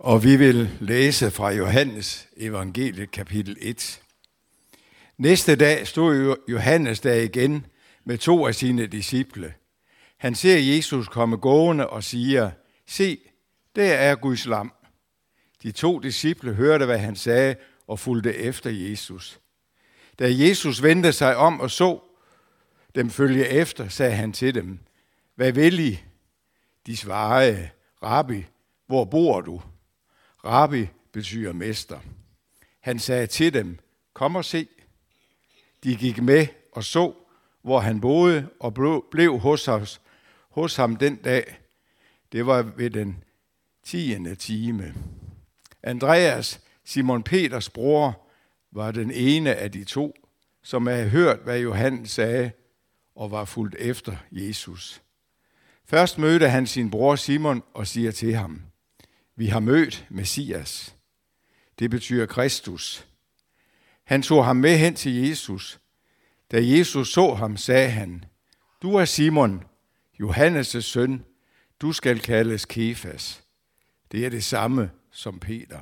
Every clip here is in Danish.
Og vi vil læse fra Johannes evangeliet kapitel 1. Næste dag stod Johannes der igen med to af sine disciple. Han ser Jesus komme gående og siger, se, der er Guds lam. De to disciple hørte, hvad han sagde, og fulgte efter Jesus. Da Jesus vendte sig om og så dem følge efter, sagde han til dem, hvad vil I? De svarede, Rabbi, hvor bor du? Rabbi betyder mester. Han sagde til dem, kom og se. De gik med og så, hvor han boede og blev hos, os, hos ham den dag. Det var ved den tiende time. Andreas, Simon Peters bror, var den ene af de to, som havde hørt, hvad Johannes sagde, og var fuldt efter Jesus. Først mødte han sin bror Simon og siger til ham, vi har mødt Messias. Det betyder Kristus. Han tog ham med hen til Jesus. Da Jesus så ham, sagde han, Du er Simon, Johannes' søn. Du skal kaldes Kefas. Det er det samme som Peter.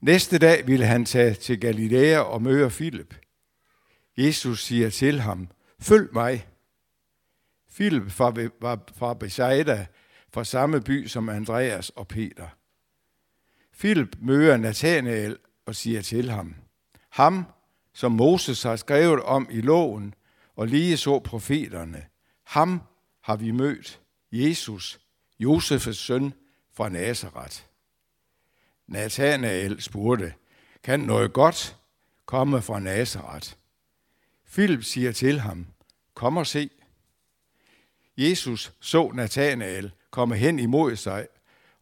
Næste dag ville han tage til Galilea og møde Filip. Jesus siger til ham, følg mig. Filip var fra Bethsaida, fra samme by som Andreas og Peter. Philip møder Nathanael og siger til ham, ham, som Moses har skrevet om i loven, og lige så profeterne, ham har vi mødt, Jesus, Josefs søn fra Nazareth. Nathanael spurgte, kan noget godt komme fra Nazareth? Philip siger til ham, kom og se. Jesus så Nathanael komme hen imod sig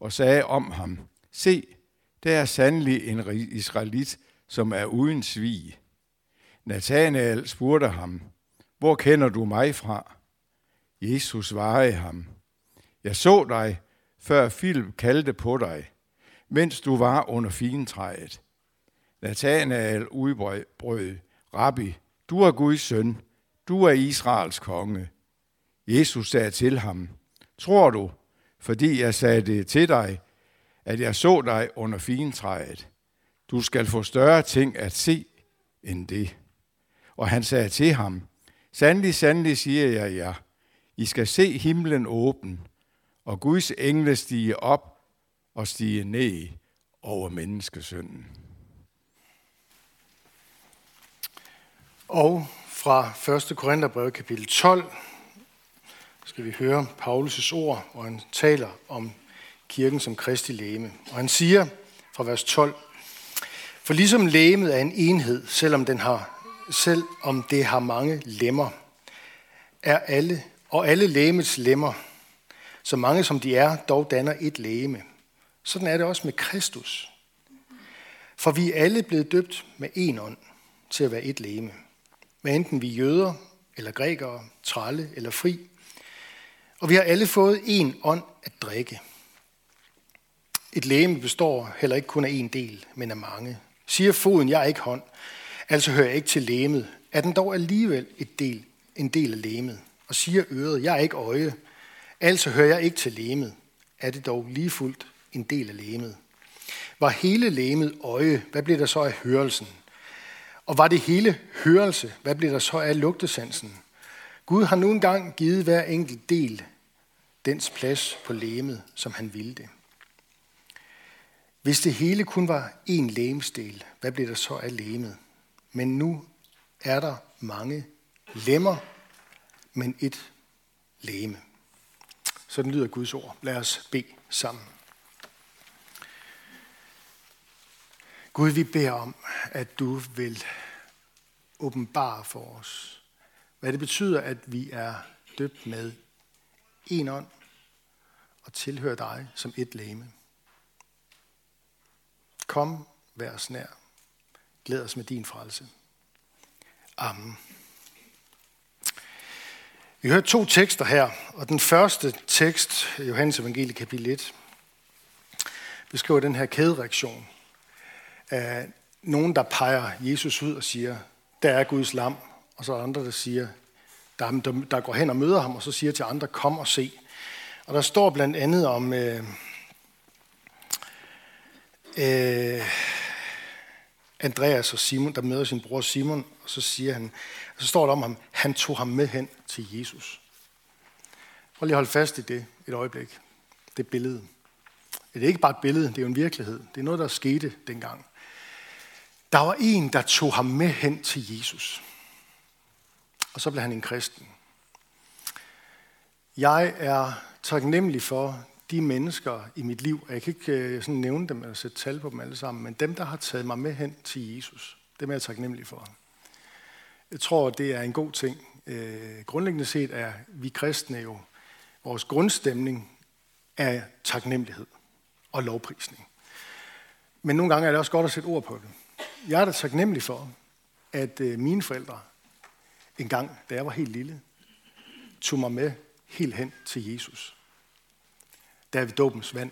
og sagde om ham, se, der er sandelig en israelit, som er uden svig. Nathanael spurgte ham, hvor kender du mig fra? Jesus svarede ham, jeg så dig, før Philip kaldte på dig, mens du var under fintræet. Nathanael udbrød, Rabbi, du er Guds søn, du er Israels konge. Jesus sagde til ham, tror du, fordi jeg sagde det til dig, at jeg så dig under fintræet. Du skal få større ting at se end det. Og han sagde til ham, Sandelig, sandelig siger jeg jer, I skal se himlen åben, og Guds engle stige op og stige ned over menneskesønnen. Og fra 1. Korintherbrev kapitel 12 skal vi høre Paulus' ord, hvor han taler om kirken som Kristi læme. Og han siger fra vers 12, For ligesom læmet er en enhed, selvom, den har, selv om det har mange lemmer, er alle, og alle læmets lemmer, så mange som de er, dog danner et læme. Sådan er det også med Kristus. For vi er alle blevet døbt med en ånd til at være et læme. Hvad enten vi er jøder, eller grækere, tralle eller fri. Og vi har alle fået en ånd at drikke. Et lægeme består heller ikke kun af en del, men af mange. Siger foden, jeg er ikke hånd, altså hører jeg ikke til lægemet, er den dog alligevel et del, en del af lægemet. Og siger øret, jeg er ikke øje, altså hører jeg ikke til lægemet, er det dog lige fuldt en del af lægemet. Var hele lægemet øje, hvad blev der så af hørelsen? Og var det hele hørelse, hvad blev der så af lugtesansen? Gud har nu engang givet hver enkelt del dens plads på læmet, som han ville det. Hvis det hele kun var én lægemsdel, hvad blev der så af læmet? Men nu er der mange lemmer, men et læme. Sådan lyder Guds ord. Lad os bede sammen. Gud, vi beder om, at du vil åbenbare for os, hvad det betyder, at vi er døbt med en ånd og tilhører dig som et læme. Kom, vær os nær. Glæd os med din frelse. Amen. Vi hører to tekster her, og den første tekst, Johannes Evangelie kapitel 1, beskriver den her kædereaktion af nogen, der peger Jesus ud og siger, der er Guds lam, og så andre, der siger, der, der, der går hen og møder ham, og så siger til andre, kom og se. Og der står blandt andet om, øh, øh, Andreas og Simon, der møder sin bror Simon, og så siger han, så står der om ham, han tog ham med hen til Jesus. Prøv lige at holde fast i det et øjeblik. Det billede. Det er ikke bare et billede, det er jo en virkelighed. Det er noget, der skete dengang. Der var en, der tog ham med hen til Jesus. Og så blev han en kristen. Jeg er taknemmelig for de mennesker i mit liv, og jeg kan ikke øh, sådan nævne dem eller sætte tal på dem alle sammen, men dem, der har taget mig med hen til Jesus, dem er jeg taknemmelig for. Jeg tror, det er en god ting. Øh, grundlæggende set er vi kristne jo, vores grundstemning er taknemmelighed og lovprisning. Men nogle gange er det også godt at sætte ord på det. Jeg er da taknemmelig for, at øh, mine forældre en gang, da jeg var helt lille, tog mig med helt hen til Jesus. Der ved dåbens vand.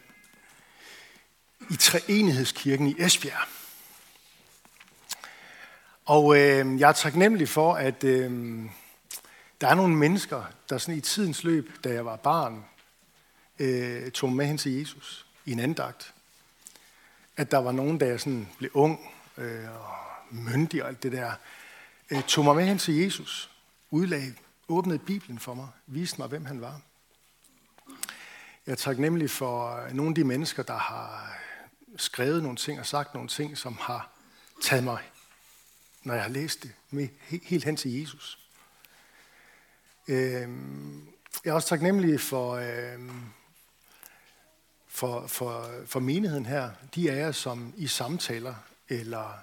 I Treenighedskirken i Esbjerg. Og øh, jeg er taknemmelig for, at øh, der er nogle mennesker, der sådan i tidens løb, da jeg var barn, øh, tog med hen til Jesus i en andagt. At der var nogen, der jeg sådan blev ung øh, og myndig og alt det der, øh, tog mig med hen til Jesus, udlag, åbnede Bibelen for mig, viste mig, hvem han var. Jeg er taknemmelig for øh, nogle af de mennesker, der har øh, skrevet nogle ting og sagt nogle ting, som har taget mig, når jeg har læst det, med helt hen til Jesus. Øhm, jeg er også taknemmelig for, øhm, for, for, for menigheden her. De af jer, som i samtaler, eller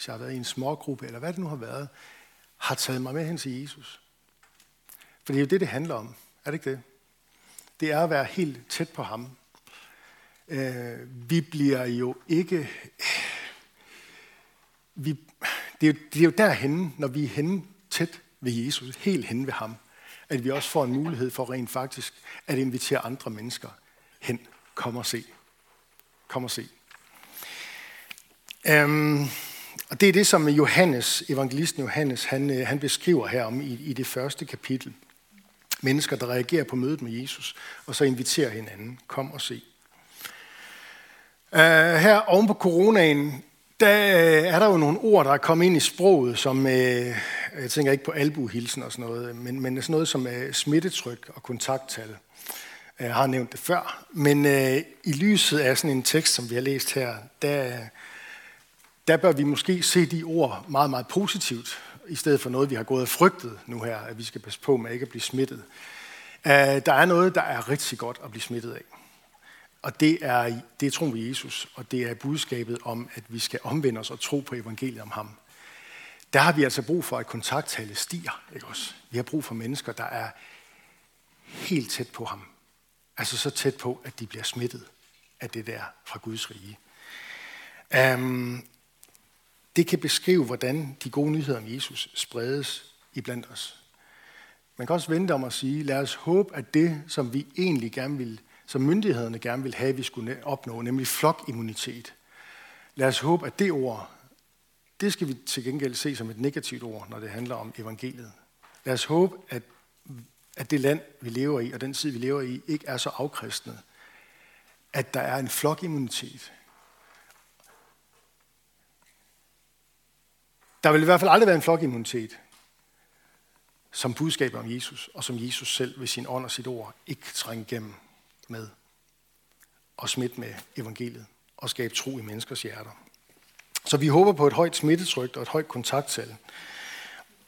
hvis jeg har været i en smågruppe, eller hvad det nu har været, har taget mig med hen til Jesus. For det er jo det, det handler om. Er det ikke det? Det er at være helt tæt på ham. Øh, vi bliver jo ikke... Vi, det, er jo, det er jo derhenne, når vi er henne tæt ved Jesus, helt henne ved ham, at vi også får en mulighed for rent faktisk at invitere andre mennesker hen. Kom og se. Kom og se. Um, og det er det, som Johannes, evangelisten Johannes, han, øh, han beskriver her om i, i det første kapitel. Mennesker, der reagerer på mødet med Jesus, og så inviterer hinanden. Kom og se. Uh, her oven på coronaen, der øh, er der jo nogle ord, der er kommet ind i sproget, som, uh, jeg tænker ikke på albuhilsen og sådan noget, men, men sådan noget som uh, smittetryk og kontakttal. Jeg har nævnt det før, men uh, i lyset af sådan en tekst, som vi har læst her, der, der bør vi måske se de ord meget, meget positivt, i stedet for noget, vi har gået og frygtet nu her, at vi skal passe på med ikke at blive smittet. Øh, der er noget, der er rigtig godt at blive smittet af. Og det er, det er troen på Jesus, og det er budskabet om, at vi skal omvende os og tro på evangeliet om ham. Der har vi altså brug for, at kontakttallet stiger. Ikke også? Vi har brug for mennesker, der er helt tæt på ham. Altså så tæt på, at de bliver smittet af det der fra Guds rige. Um, det kan beskrive, hvordan de gode nyheder om Jesus spredes i blandt os. Man kan også vente om at sige, lad os håbe, at det, som vi egentlig gerne vil, som myndighederne gerne vil have, at vi skulle opnå, nemlig flokimmunitet. Lad os håbe, at det ord, det skal vi til gengæld se som et negativt ord, når det handler om evangeliet. Lad os håbe, at, at det land, vi lever i, og den tid, vi lever i, ikke er så afkristnet, at der er en flokimmunitet, Der vil i hvert fald aldrig være en flokimmunitet som budskabet om Jesus, og som Jesus selv ved sin ånd og sit ord ikke trænger igennem med og smitte med evangeliet og skabe tro i menneskers hjerter. Så vi håber på et højt smittetryk og et højt kontakttal,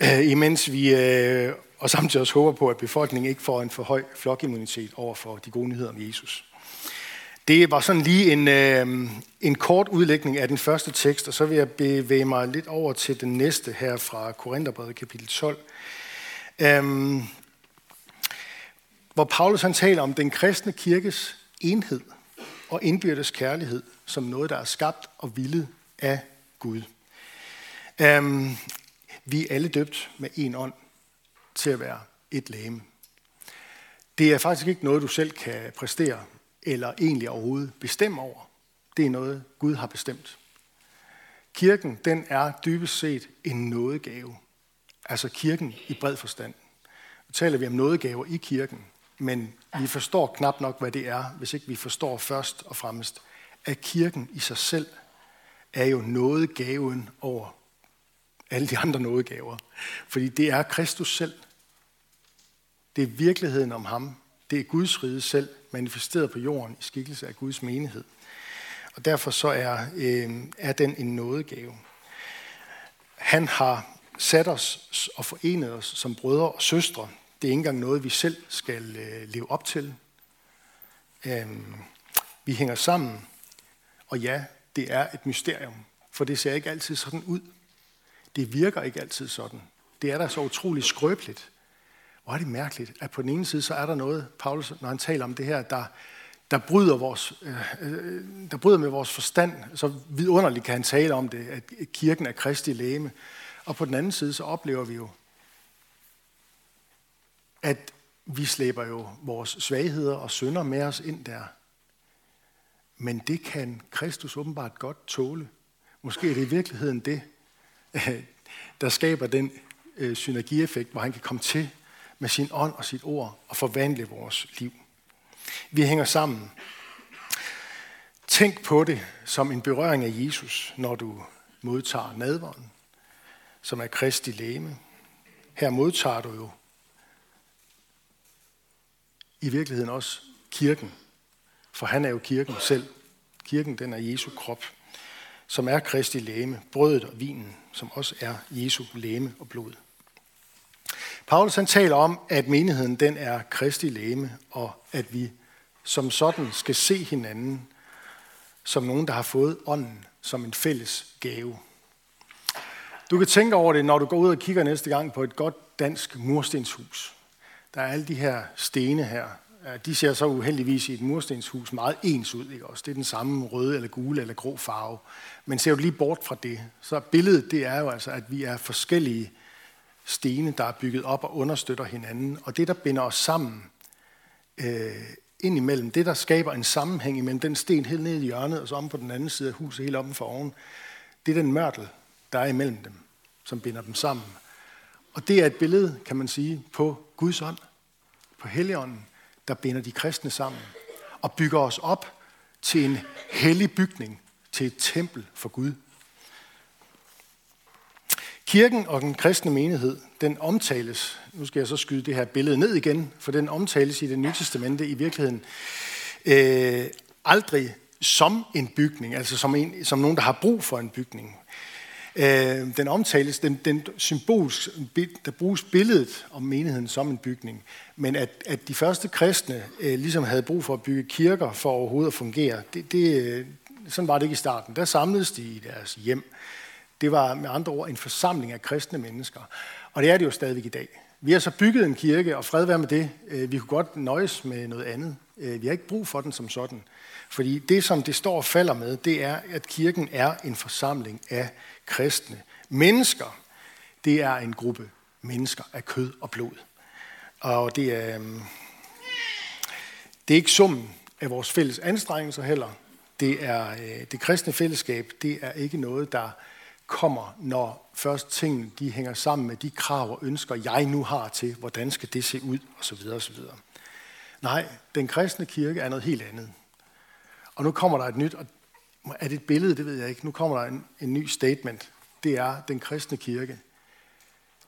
øh, imens vi øh, og samtidig også håber på, at befolkningen ikke får en for høj flokimmunitet over for de gode nyheder om Jesus. Det var sådan lige en, øh, en kort udlægning af den første tekst, og så vil jeg bevæge mig lidt over til den næste her fra Korintherbrevet kapitel 12. Øhm, hvor Paulus han taler om den kristne kirkes enhed og indbyrdes kærlighed som noget, der er skabt og villet af Gud. Øhm, vi er alle døbt med en ånd til at være et læme. Det er faktisk ikke noget, du selv kan præstere eller egentlig overhovedet bestemme over. Det er noget, Gud har bestemt. Kirken, den er dybest set en nådegave. Altså kirken i bred forstand. Nu taler vi om nådegaver i kirken, men vi forstår knap nok, hvad det er, hvis ikke vi forstår først og fremmest, at kirken i sig selv er jo nådegaven over alle de andre nådegaver. Fordi det er Kristus selv. Det er virkeligheden om ham. Det er Guds rige selv, manifesteret på jorden i skikkelse af Guds menighed. Og derfor så er, øh, er den en nådegave. Han har sat os og forenet os som brødre og søstre. Det er ikke engang noget, vi selv skal øh, leve op til. Øh, vi hænger sammen, og ja, det er et mysterium, for det ser ikke altid sådan ud. Det virker ikke altid sådan. Det er da så utroligt skrøbeligt. Hvor er det mærkeligt, at på den ene side, så er der noget, Paulus, når han taler om det her, der, der, bryder, vores, øh, øh der bryder med vores forstand. Så vidunderligt kan han tale om det, at kirken er kristi læme. Og på den anden side, så oplever vi jo, at vi slæber jo vores svagheder og synder med os ind der. Men det kan Kristus åbenbart godt tåle. Måske er det i virkeligheden det, der skaber den øh, synergieffekt, hvor han kan komme til med sin ånd og sit ord og forvandle vores liv. Vi hænger sammen. Tænk på det som en berøring af Jesus, når du modtager nadvånden, som er Kristi læme. Her modtager du jo i virkeligheden også kirken, for han er jo kirken selv. Kirken, den er Jesu krop, som er Kristi læme, brødet og vinen, som også er Jesu læme og blod. Paulus han taler om, at menigheden den er Kristi læme, og at vi som sådan skal se hinanden som nogen, der har fået ånden som en fælles gave. Du kan tænke over det, når du går ud og kigger næste gang på et godt dansk murstenshus. Der er alle de her stene her. De ser så uheldigvis i et murstenshus meget ens ud. Ikke også? Det er den samme røde eller gule eller grå farve. Men ser du lige bort fra det, så billedet det er jo altså, at vi er forskellige stene, der er bygget op og understøtter hinanden. Og det, der binder os sammen øh, ind imellem, det, der skaber en sammenhæng imellem den sten helt nede i hjørnet, og så om på den anden side af huset, helt oppe for oven, det er den mørtel, der er imellem dem, som binder dem sammen. Og det er et billede, kan man sige, på Guds ånd, på Helligånden, der binder de kristne sammen og bygger os op til en hellig bygning, til et tempel for Gud. Kirken og den kristne menighed, den omtales, nu skal jeg så skyde det her billede ned igen, for den omtales i det nye testamente i virkeligheden øh, aldrig som en bygning, altså som, en, som nogen, der har brug for en bygning. Øh, den omtales, den, den symbols, der bruges billedet om menigheden som en bygning, men at, at de første kristne øh, ligesom havde brug for at bygge kirker for overhovedet at fungere, det, det, øh, sådan var det ikke i starten. Der samledes de i deres hjem. Det var med andre ord en forsamling af kristne mennesker. Og det er det jo stadigvæk i dag. Vi har så bygget en kirke, og fred være med det. Øh, vi kunne godt nøjes med noget andet. Øh, vi har ikke brug for den som sådan. Fordi det, som det står og falder med, det er, at kirken er en forsamling af kristne mennesker. Det er en gruppe mennesker af kød og blod. Og det er, øh, det er ikke summen af vores fælles anstrengelser heller. Det er det kristne fællesskab, det er ikke noget, der kommer, når først tingene de hænger sammen med de krav og ønsker, jeg nu har til, hvordan skal det se ud, osv. osv. Nej, den kristne kirke er noget helt andet. Og nu kommer der et nyt, og er det et billede, det ved jeg ikke, nu kommer der en, en ny statement. Det er den kristne kirke.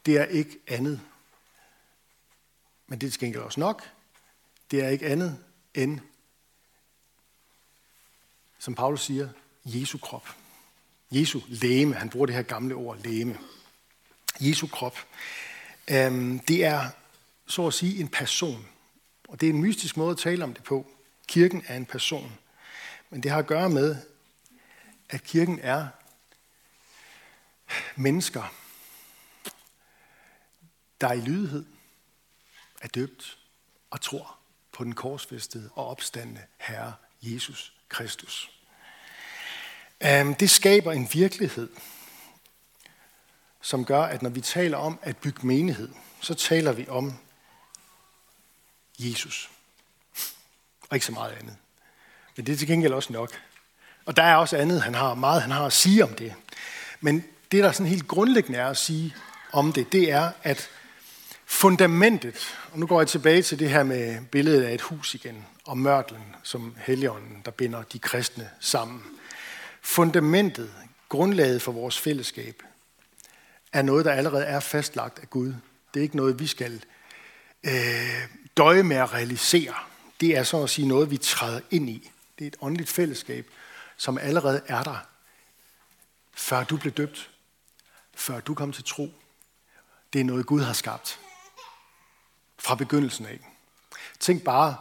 Det er ikke andet. Men det er til også nok. Det er ikke andet end, som Paulus siger, Jesu krop. Jesu læme. Han bruger det her gamle ord, læme. Jesu krop. Øhm, det er så at sige en person. Og det er en mystisk måde at tale om det på. Kirken er en person. Men det har at gøre med, at kirken er mennesker, der i lydighed er døbt og tror på den korsfæstede og opstandende Herre Jesus Kristus. Øhm, det skaber en virkelighed, som gør, at når vi taler om at bygge menighed, så taler vi om Jesus. Og ikke så meget andet. Men det er til gengæld også nok. Og der er også andet, han har meget, han har at sige om det. Men det, der sådan helt grundlæggende er at sige om det, det er, at fundamentet, og nu går jeg tilbage til det her med billedet af et hus igen, og mørtlen som helligånden, der binder de kristne sammen. Fundamentet, grundlaget for vores fællesskab, er noget, der allerede er fastlagt af Gud. Det er ikke noget, vi skal øh, døje med at realisere. Det er så at sige noget, vi træder ind i. Det er et åndeligt fællesskab, som allerede er der, før du blev døbt, før du kom til tro. Det er noget, Gud har skabt fra begyndelsen af. Tænk bare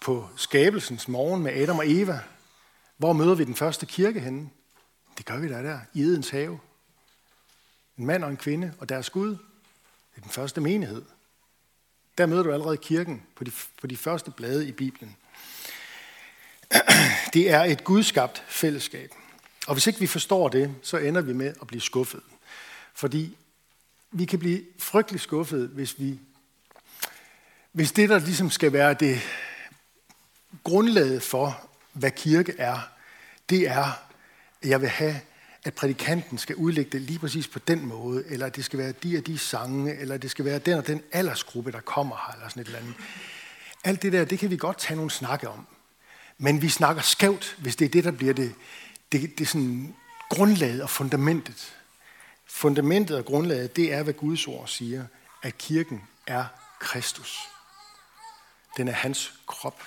på skabelsens morgen med Adam og Eva. Hvor møder vi den første kirke henne? Det gør vi da der, i Edens have. En mand og en kvinde og deres Gud. Det er den første menighed. Der møder du allerede kirken på de, på de første blade i Bibelen. Det er et gudskabt fællesskab. Og hvis ikke vi forstår det, så ender vi med at blive skuffet. Fordi vi kan blive frygtelig skuffet, hvis vi hvis det, der ligesom skal være det grundlaget for, hvad kirke er, det er, at jeg vil have, at prædikanten skal udlægge det lige præcis på den måde, eller at det skal være de og de sange, eller det skal være den og den aldersgruppe, der kommer her, eller sådan et eller andet. Alt det der, det kan vi godt tage nogle snakke om. Men vi snakker skævt, hvis det er det, der bliver det, det, det sådan grundlaget og fundamentet. Fundamentet og grundlaget, det er, hvad Guds ord siger, at kirken er Kristus. Den er hans krop.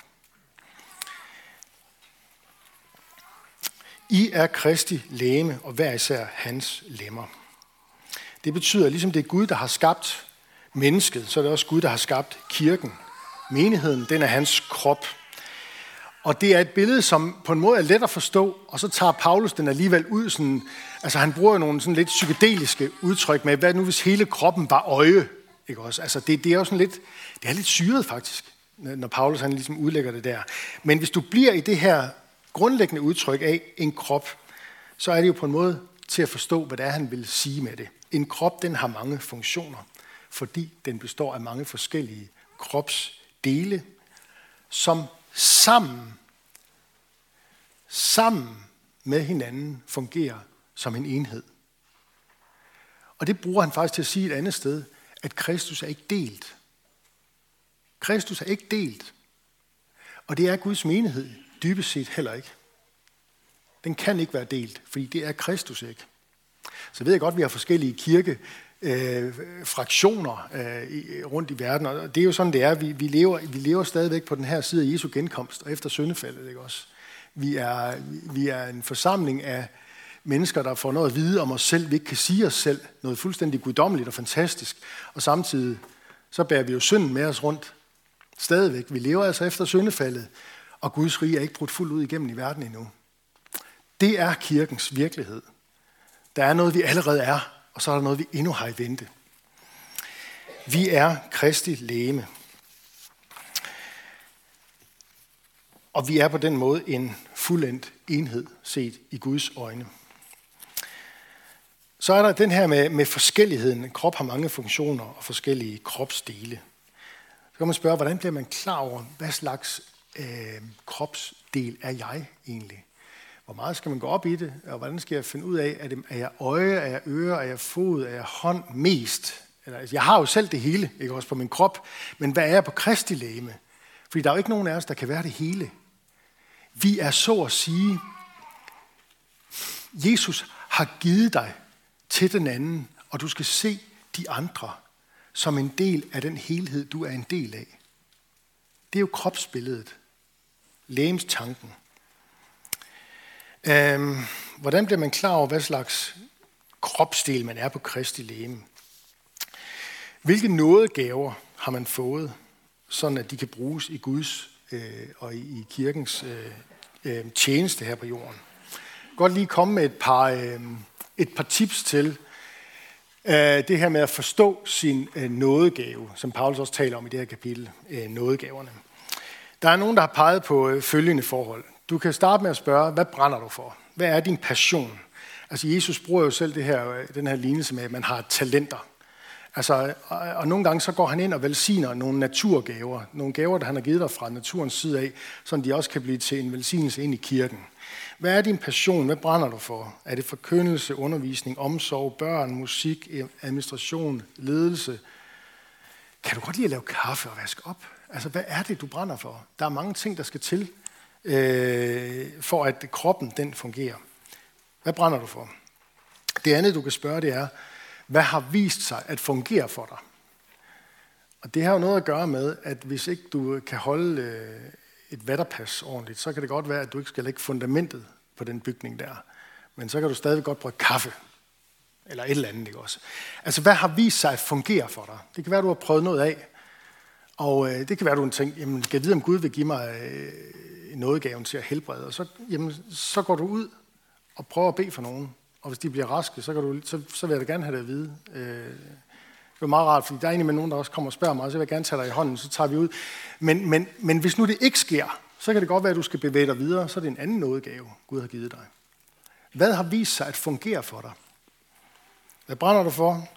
I er Kristi læme, og hver især hans lemmer. Det betyder, at ligesom det er Gud, der har skabt mennesket, så er det også Gud, der har skabt kirken. Menigheden, den er hans krop. Og det er et billede, som på en måde er let at forstå, og så tager Paulus den alligevel ud sådan, altså han bruger nogle sådan lidt psykedeliske udtryk med, hvad nu hvis hele kroppen var øje, ikke også? Altså det, det er jo sådan lidt, det er lidt syret faktisk når Paulus han ligesom udlægger det der. Men hvis du bliver i det her grundlæggende udtryk af en krop, så er det jo på en måde til at forstå, hvad det er, han vil sige med det. En krop, den har mange funktioner, fordi den består af mange forskellige kropsdele, som sammen, sammen med hinanden fungerer som en enhed. Og det bruger han faktisk til at sige et andet sted, at Kristus er ikke delt. Kristus er ikke delt. Og det er Guds menighed dybest set heller ikke. Den kan ikke være delt, fordi det er Kristus ikke. Så ved jeg godt, at vi har forskellige kirke, øh, fraktioner øh, rundt i verden, og det er jo sådan, det er. Vi, vi, lever, vi lever stadigvæk på den her side af Jesu genkomst, og efter syndefaldet, ikke også? Vi er, vi er en forsamling af mennesker, der får noget at vide om os selv, vi ikke kan sige os selv, noget fuldstændig guddommeligt og fantastisk, og samtidig så bærer vi jo synden med os rundt Stadigvæk. Vi lever altså efter syndefaldet, og Guds rige er ikke brudt fuldt ud igennem i verden endnu. Det er kirkens virkelighed. Der er noget, vi allerede er, og så er der noget, vi endnu har i vente. Vi er Kristi læme. Og vi er på den måde en fuldendt enhed set i Guds øjne. Så er der den her med, med forskelligheden. Krop har mange funktioner og forskellige kropsdele Så kan man spørge, hvordan bliver man klar over, hvad slags øh, kropsdel er jeg egentlig? Hvor meget skal man gå op i det, og hvordan skal jeg finde ud af, er, er jeg øje, er jeg øre, er jeg fod, er jeg hånd mest? Eller, altså, jeg har jo selv det hele, ikke også på min krop, men hvad er jeg på Kristi læme? Fordi der er jo ikke nogen af os, der kan være det hele. Vi er så at sige, Jesus har givet dig til den anden, og du skal se de andre som en del af den helhed, du er en del af. Det er jo kropsbilledet lægemstanken. Øhm, hvordan bliver man klar over, hvad slags kropsdel man er på Kristi læme? Hvilke nådegaver har man fået, sådan at de kan bruges i Guds øh, og i, kirkens øh, øh, tjeneste her på jorden? Godt lige komme med et par, øh, et par tips til, øh, det her med at forstå sin øh, nådegave, som Paulus også taler om i det her kapitel, øh, nådegaverne. Der er nogen, der har peget på øh, følgende forhold. Du kan starte med at spørge, hvad brænder du for? Hvad er din passion? Altså Jesus bruger jo selv det her, øh, den her lignelse med, at man har talenter. Altså, og, og nogle gange så går han ind og velsigner nogle naturgaver, nogle gaver, der han har givet dig fra naturens side af, så de også kan blive til en velsignelse ind i kirken. Hvad er din passion? Hvad brænder du for? Er det forkyndelse, undervisning, omsorg, børn, musik, administration, ledelse? Kan du godt lide at lave kaffe og vaske op? Altså, hvad er det, du brænder for? Der er mange ting, der skal til, øh, for at kroppen den fungerer. Hvad brænder du for? Det andet, du kan spørge, det er, hvad har vist sig at fungere for dig? Og det har jo noget at gøre med, at hvis ikke du kan holde øh, et vatterpas ordentligt, så kan det godt være, at du ikke skal lægge fundamentet på den bygning der. Men så kan du stadig godt bruge kaffe. Eller et eller andet, ikke også? Altså, hvad har vist sig at fungere for dig? Det kan være, at du har prøvet noget af. Og øh, det kan være, at du tænker, jamen, skal jeg vide, om Gud vil give mig øh, nådegaven til at helbrede? Og så, jamen, så går du ud og prøver at bede for nogen. Og hvis de bliver raske, så, kan du, så, så vil jeg da gerne have det at vide. Øh, det er meget rart, fordi der er egentlig med nogen, der også kommer og spørger mig, så vil jeg gerne tage dig i hånden, så tager vi ud. Men, men, men hvis nu det ikke sker, så kan det godt være, at du skal bevæge dig videre, så er det en anden nådegave, Gud har givet dig. Hvad har vist sig at fungere for dig? Hvad brænder du for?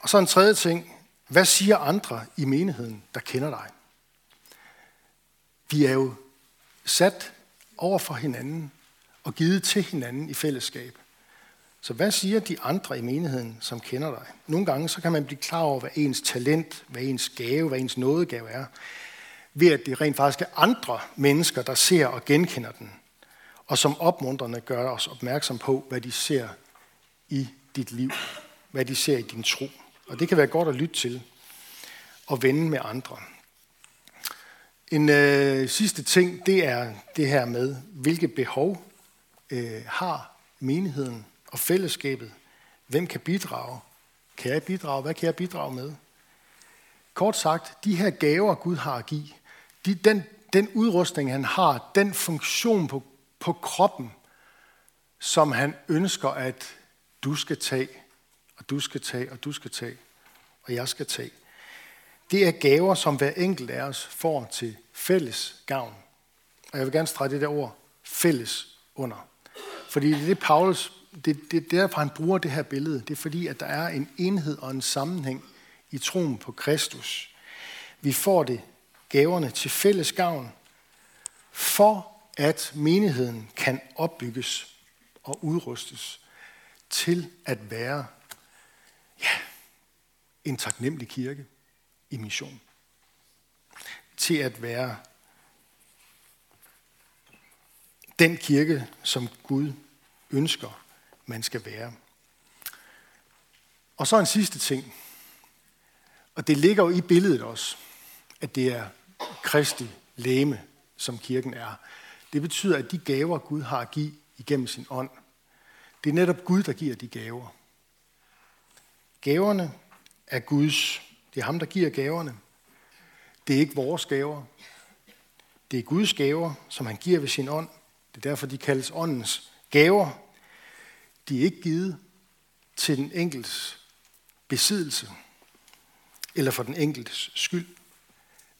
Og så en tredje ting. Hvad siger andre i menigheden, der kender dig? Vi er jo sat over for hinanden og givet til hinanden i fællesskab. Så hvad siger de andre i menigheden, som kender dig? Nogle gange så kan man blive klar over, hvad ens talent, hvad ens gave, hvad ens nådegave er, ved at det rent faktisk er andre mennesker, der ser og genkender den, og som opmuntrende gør os opmærksom på, hvad de ser i dit liv, hvad de ser i din tro. Og det kan være godt at lytte til og vende med andre. En øh, sidste ting, det er det her med, hvilke behov øh, har menigheden og fællesskabet. Hvem kan bidrage? Kan jeg bidrage? Hvad kan jeg bidrage med? Kort sagt, de her gaver, Gud har at give, de, den, den udrustning, han har, den funktion på, på kroppen, som han ønsker, at du skal tage, og du skal tage, og du skal tage, og jeg skal tage. Det er gaver, som hver enkelt af os får til fælles gavn. Og jeg vil gerne strege det der ord fælles under. Fordi det er det, Paulus, det, det, derfor han bruger det her billede. Det er fordi, at der er en enhed og en sammenhæng i troen på Kristus. Vi får det gaverne til fælles gavn, for at menigheden kan opbygges og udrustes til at være en taknemmelig kirke i mission. Til at være den kirke, som Gud ønsker, man skal være. Og så en sidste ting, og det ligger jo i billedet også, at det er Kristi læme, som kirken er. Det betyder, at de gaver, Gud har at give igennem sin ånd, det er netop Gud, der giver de gaver. Gaverne er Guds. Det er ham, der giver gaverne. Det er ikke vores gaver. Det er Guds gaver, som han giver ved sin ånd. Det er derfor, de kaldes åndens gaver. De er ikke givet til den enkeltes besiddelse eller for den enkeltes skyld,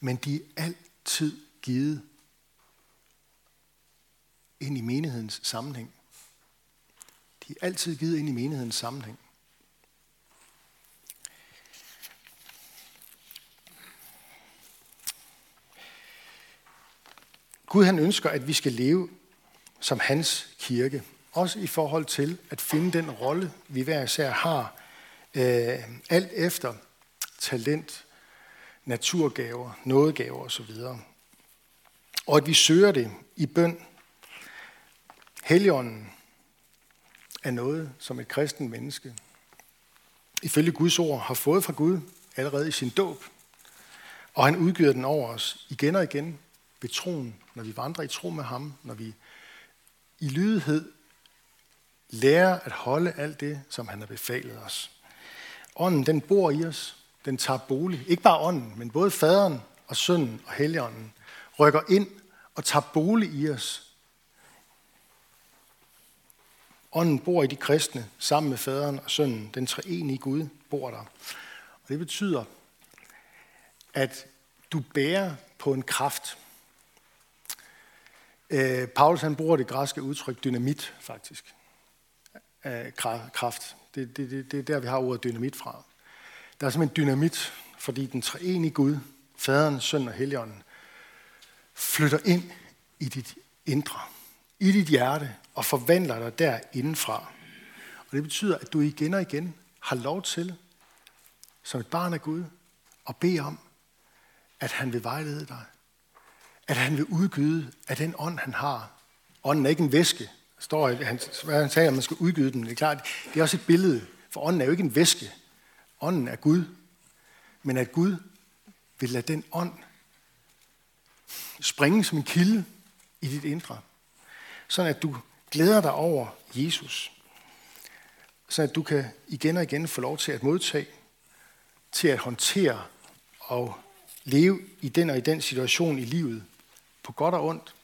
men de er altid givet ind i menighedens sammenhæng. De er altid givet ind i menighedens sammenhæng. Gud han ønsker, at vi skal leve som hans kirke. Også i forhold til at finde den rolle, vi hver især har. Øh, alt efter talent, naturgaver, nådegaver osv. Og at vi søger det i bøn. Helligånden er noget, som et kristen menneske, ifølge Guds ord, har fået fra Gud allerede i sin dåb. Og han udgiver den over os igen og igen ved troen, når vi vandrer i tro med ham, når vi i lydighed lærer at holde alt det, som han har befalet os. Ånden, den bor i os. Den tager bolig. Ikke bare ånden, men både faderen og sønnen og helligånden rykker ind og tager bolig i os Ånden bor i de kristne sammen med faderen og sønnen. Den treenige Gud bor der. Og det betyder, at du bærer på en kraft. Øh, Paulus han bruger det græske udtryk dynamit, faktisk. kraft. Det, det, det, det er der, vi har ordet dynamit fra. Der er simpelthen dynamit, fordi den treenige Gud, faderen, søn og helligånden, flytter ind i dit indre i dit hjerte og forvandler dig der indenfra. Og det betyder, at du igen og igen har lov til som et barn af Gud, at bede om, at han vil vejlede dig. At han vil udgyde af den ånd, han har. Ånden er ikke en væske. Står, at han, han sagde, at man skal udgyde den. Det er klart, det er også et billede, for ånden er jo ikke en væske. Ånden er Gud. Men at Gud vil lade den ånd springe som en kilde i dit indre. Sådan at du glæder dig over Jesus. Så at du kan igen og igen få lov til at modtage, til at håndtere og leve i den og i den situation i livet, på godt og ondt,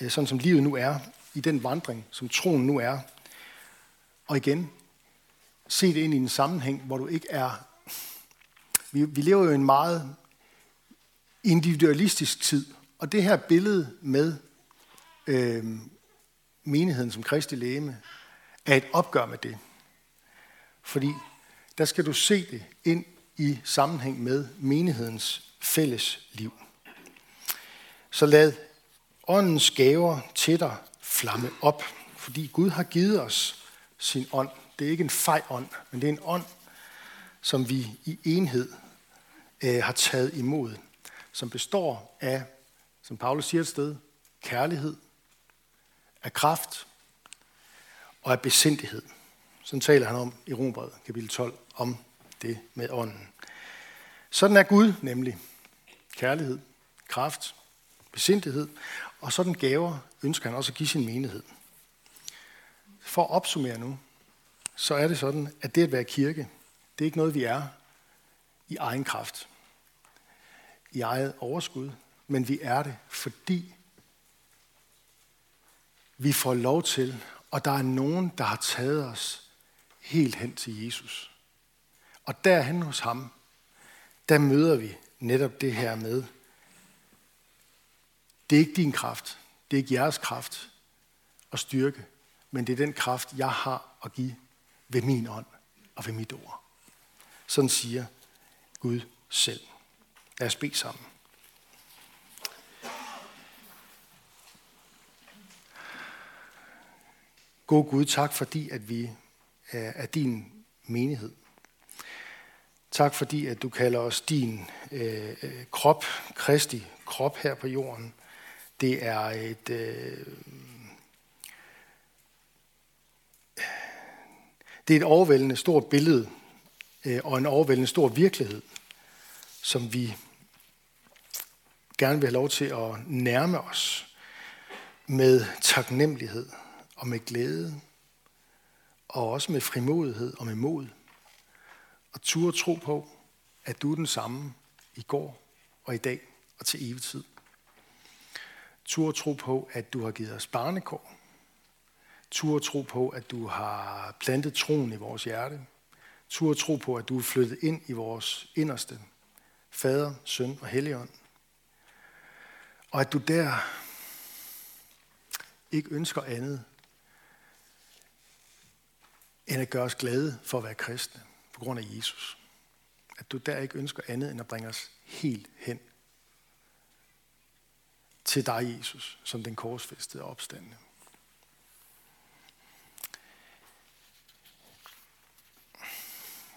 øh, sådan som livet nu er, i den vandring, som troen nu er. Og igen, se det ind i en sammenhæng, hvor du ikke er... Vi, vi lever jo i en meget individualistisk tid, og det her billede med øh, menigheden som kristi lægeme er et opgør med det. Fordi der skal du se det ind i sammenhæng med menighedens fælles liv. Så lad åndens gaver til dig flamme op, fordi Gud har givet os sin ånd. Det er ikke en fej ånd, men det er en ånd, som vi i enhed øh, har taget imod, som består af, som Paulus siger et sted, kærlighed, af kraft og af besindighed. Sådan taler han om i Rombrevet, kapitel 12, om det med ånden. Sådan er Gud nemlig. Kærlighed, kraft, besindighed, og sådan gaver ønsker han også at give sin menighed. For at opsummere nu, så er det sådan, at det at være kirke, det er ikke noget, vi er i egen kraft, i eget overskud, men vi er det, fordi vi får lov til, og der er nogen, der har taget os helt hen til Jesus. Og derhen hos ham, der møder vi netop det her med, det er ikke din kraft, det er ikke jeres kraft og styrke, men det er den kraft, jeg har at give ved min ånd og ved mit ord. Sådan siger Gud selv. Lad os bede sammen. God Gud, tak fordi, at vi er din menighed. Tak fordi, at du kalder os din øh, øh krop, Kristi krop her på jorden. Det er et... Øh, det er et overvældende stort billede øh, og en overvældende stor virkelighed, som vi gerne vil have lov til at nærme os med taknemmelighed og med glæde, og også med frimodighed og med mod. Og turde tro på, at du er den samme i går og i dag og til evig tid. Tur tro på, at du har givet os barnekår. Tur tro på, at du har plantet troen i vores hjerte. Tur tro på, at du er flyttet ind i vores inderste. Fader, søn og helligånd. Og at du der ikke ønsker andet end at gøre os glade for at være kristne på grund af Jesus. At du der ikke ønsker andet end at bringe os helt hen til dig, Jesus, som den korsfæstede opstande.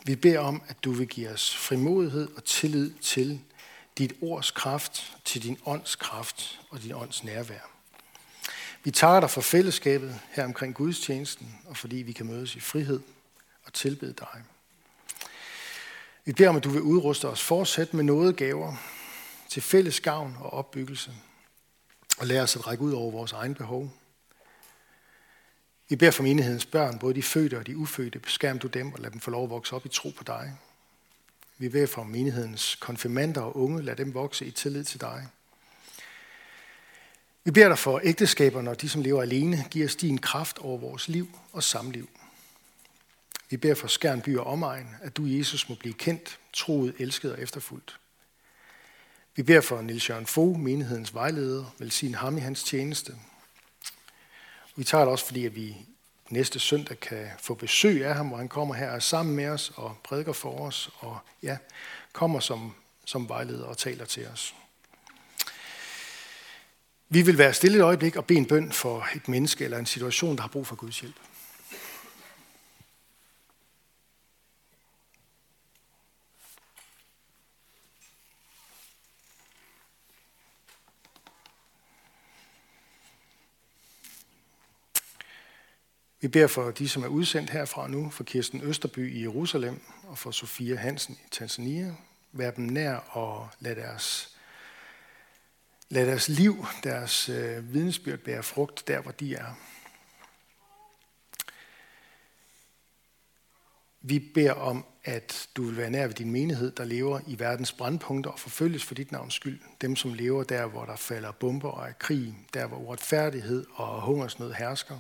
Vi beder om, at du vil give os frimodighed og tillid til dit ords kraft, til din ånds kraft og din ånds nærvær. Vi takker dig for fællesskabet her omkring gudstjenesten, og fordi vi kan mødes i frihed og tilbede dig. Vi beder om, at du vil udruste os fortsat med nådegaver til fælles gavn og opbyggelse, og lære os at række ud over vores egne behov. Vi beder for menighedens børn, både de fødte og de ufødte, beskærm du dem og lad dem få lov at vokse op i tro på dig. Vi beder for menighedens konfirmander og unge, lad dem vokse i tillid til dig. Vi beder dig for ægteskaberne og de, som lever alene, giver os din kraft over vores liv og samliv. Vi beder for Skærn by og omegn, at du, Jesus, må blive kendt, troet, elsket og efterfuldt. Vi beder for Nils Jørgen Fogh, menighedens vejleder, velsign ham i hans tjeneste. Vi tager det også, fordi at vi næste søndag kan få besøg af ham, hvor han kommer her og sammen med os og prædiker for os, og ja, kommer som, som vejleder og taler til os. Vi vil være stille et øjeblik og bede en bøn for et menneske eller en situation, der har brug for Guds hjælp. Vi beder for de, som er udsendt herfra nu, for Kirsten Østerby i Jerusalem og for Sofia Hansen i Tanzania. Vær dem nær og lad deres, lad deres liv, deres øh, vidensbyrd bære frugt der, hvor de er. Vi beder om, at du vil være nær ved din menighed, der lever i verdens brandpunkter og forfølges for dit navns skyld. Dem, som lever der, hvor der falder bomber og er krig, der hvor uretfærdighed og hungersnød hersker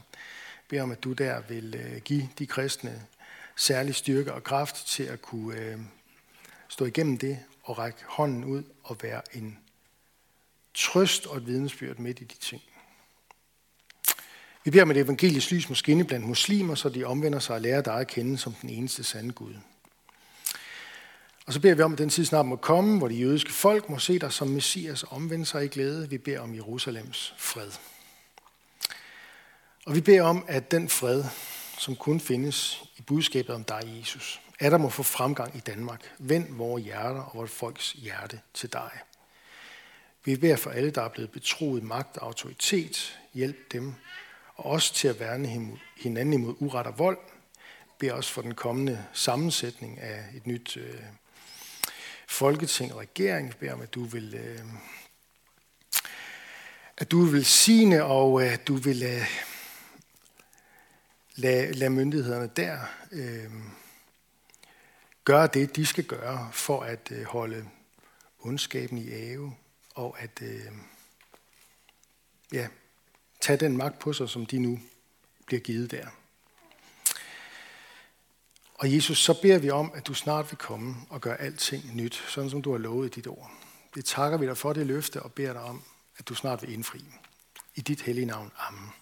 beder om, at du der vil øh, give de kristne særlig styrke og kraft til at kunne øh, stå igennem det og række hånden ud og være en trøst og et vidensbyrd midt i de ting. Vi beder med det evangelisk lys må skinne blandt muslimer, så de omvender sig og lærer dig at kende som den eneste sande Gud. Og så beder vi om, at den tid snart må komme, hvor de jødiske folk må se dig som Messias og omvende sig i glæde. Vi beder om Jerusalems fred. Og vi beder om, at den fred, som kun findes i budskabet om dig, Jesus, at der må få fremgang i Danmark. Vend vores hjerter og vores folks hjerte til dig. Vi beder for alle, der er blevet betroet magt og autoritet. Hjælp dem og også til at værne hinanden imod uret og vold. Beder også for den kommende sammensætning af et nyt øh, folketing og regering. Vi beder om, at du vil, øh, at du vil sine og øh, at du vil øh, lad, lad myndighederne der øh, gøre det, de skal gøre for at øh, holde ondskaben i ave og at øh, ja, tage den magt på sig, som de nu bliver givet der. Og Jesus, så beder vi om, at du snart vil komme og gøre alting nyt, sådan som du har lovet i dit ord. Det takker vi dig for det løfte og beder dig om, at du snart vil indfri. I dit hellige navn. Amen.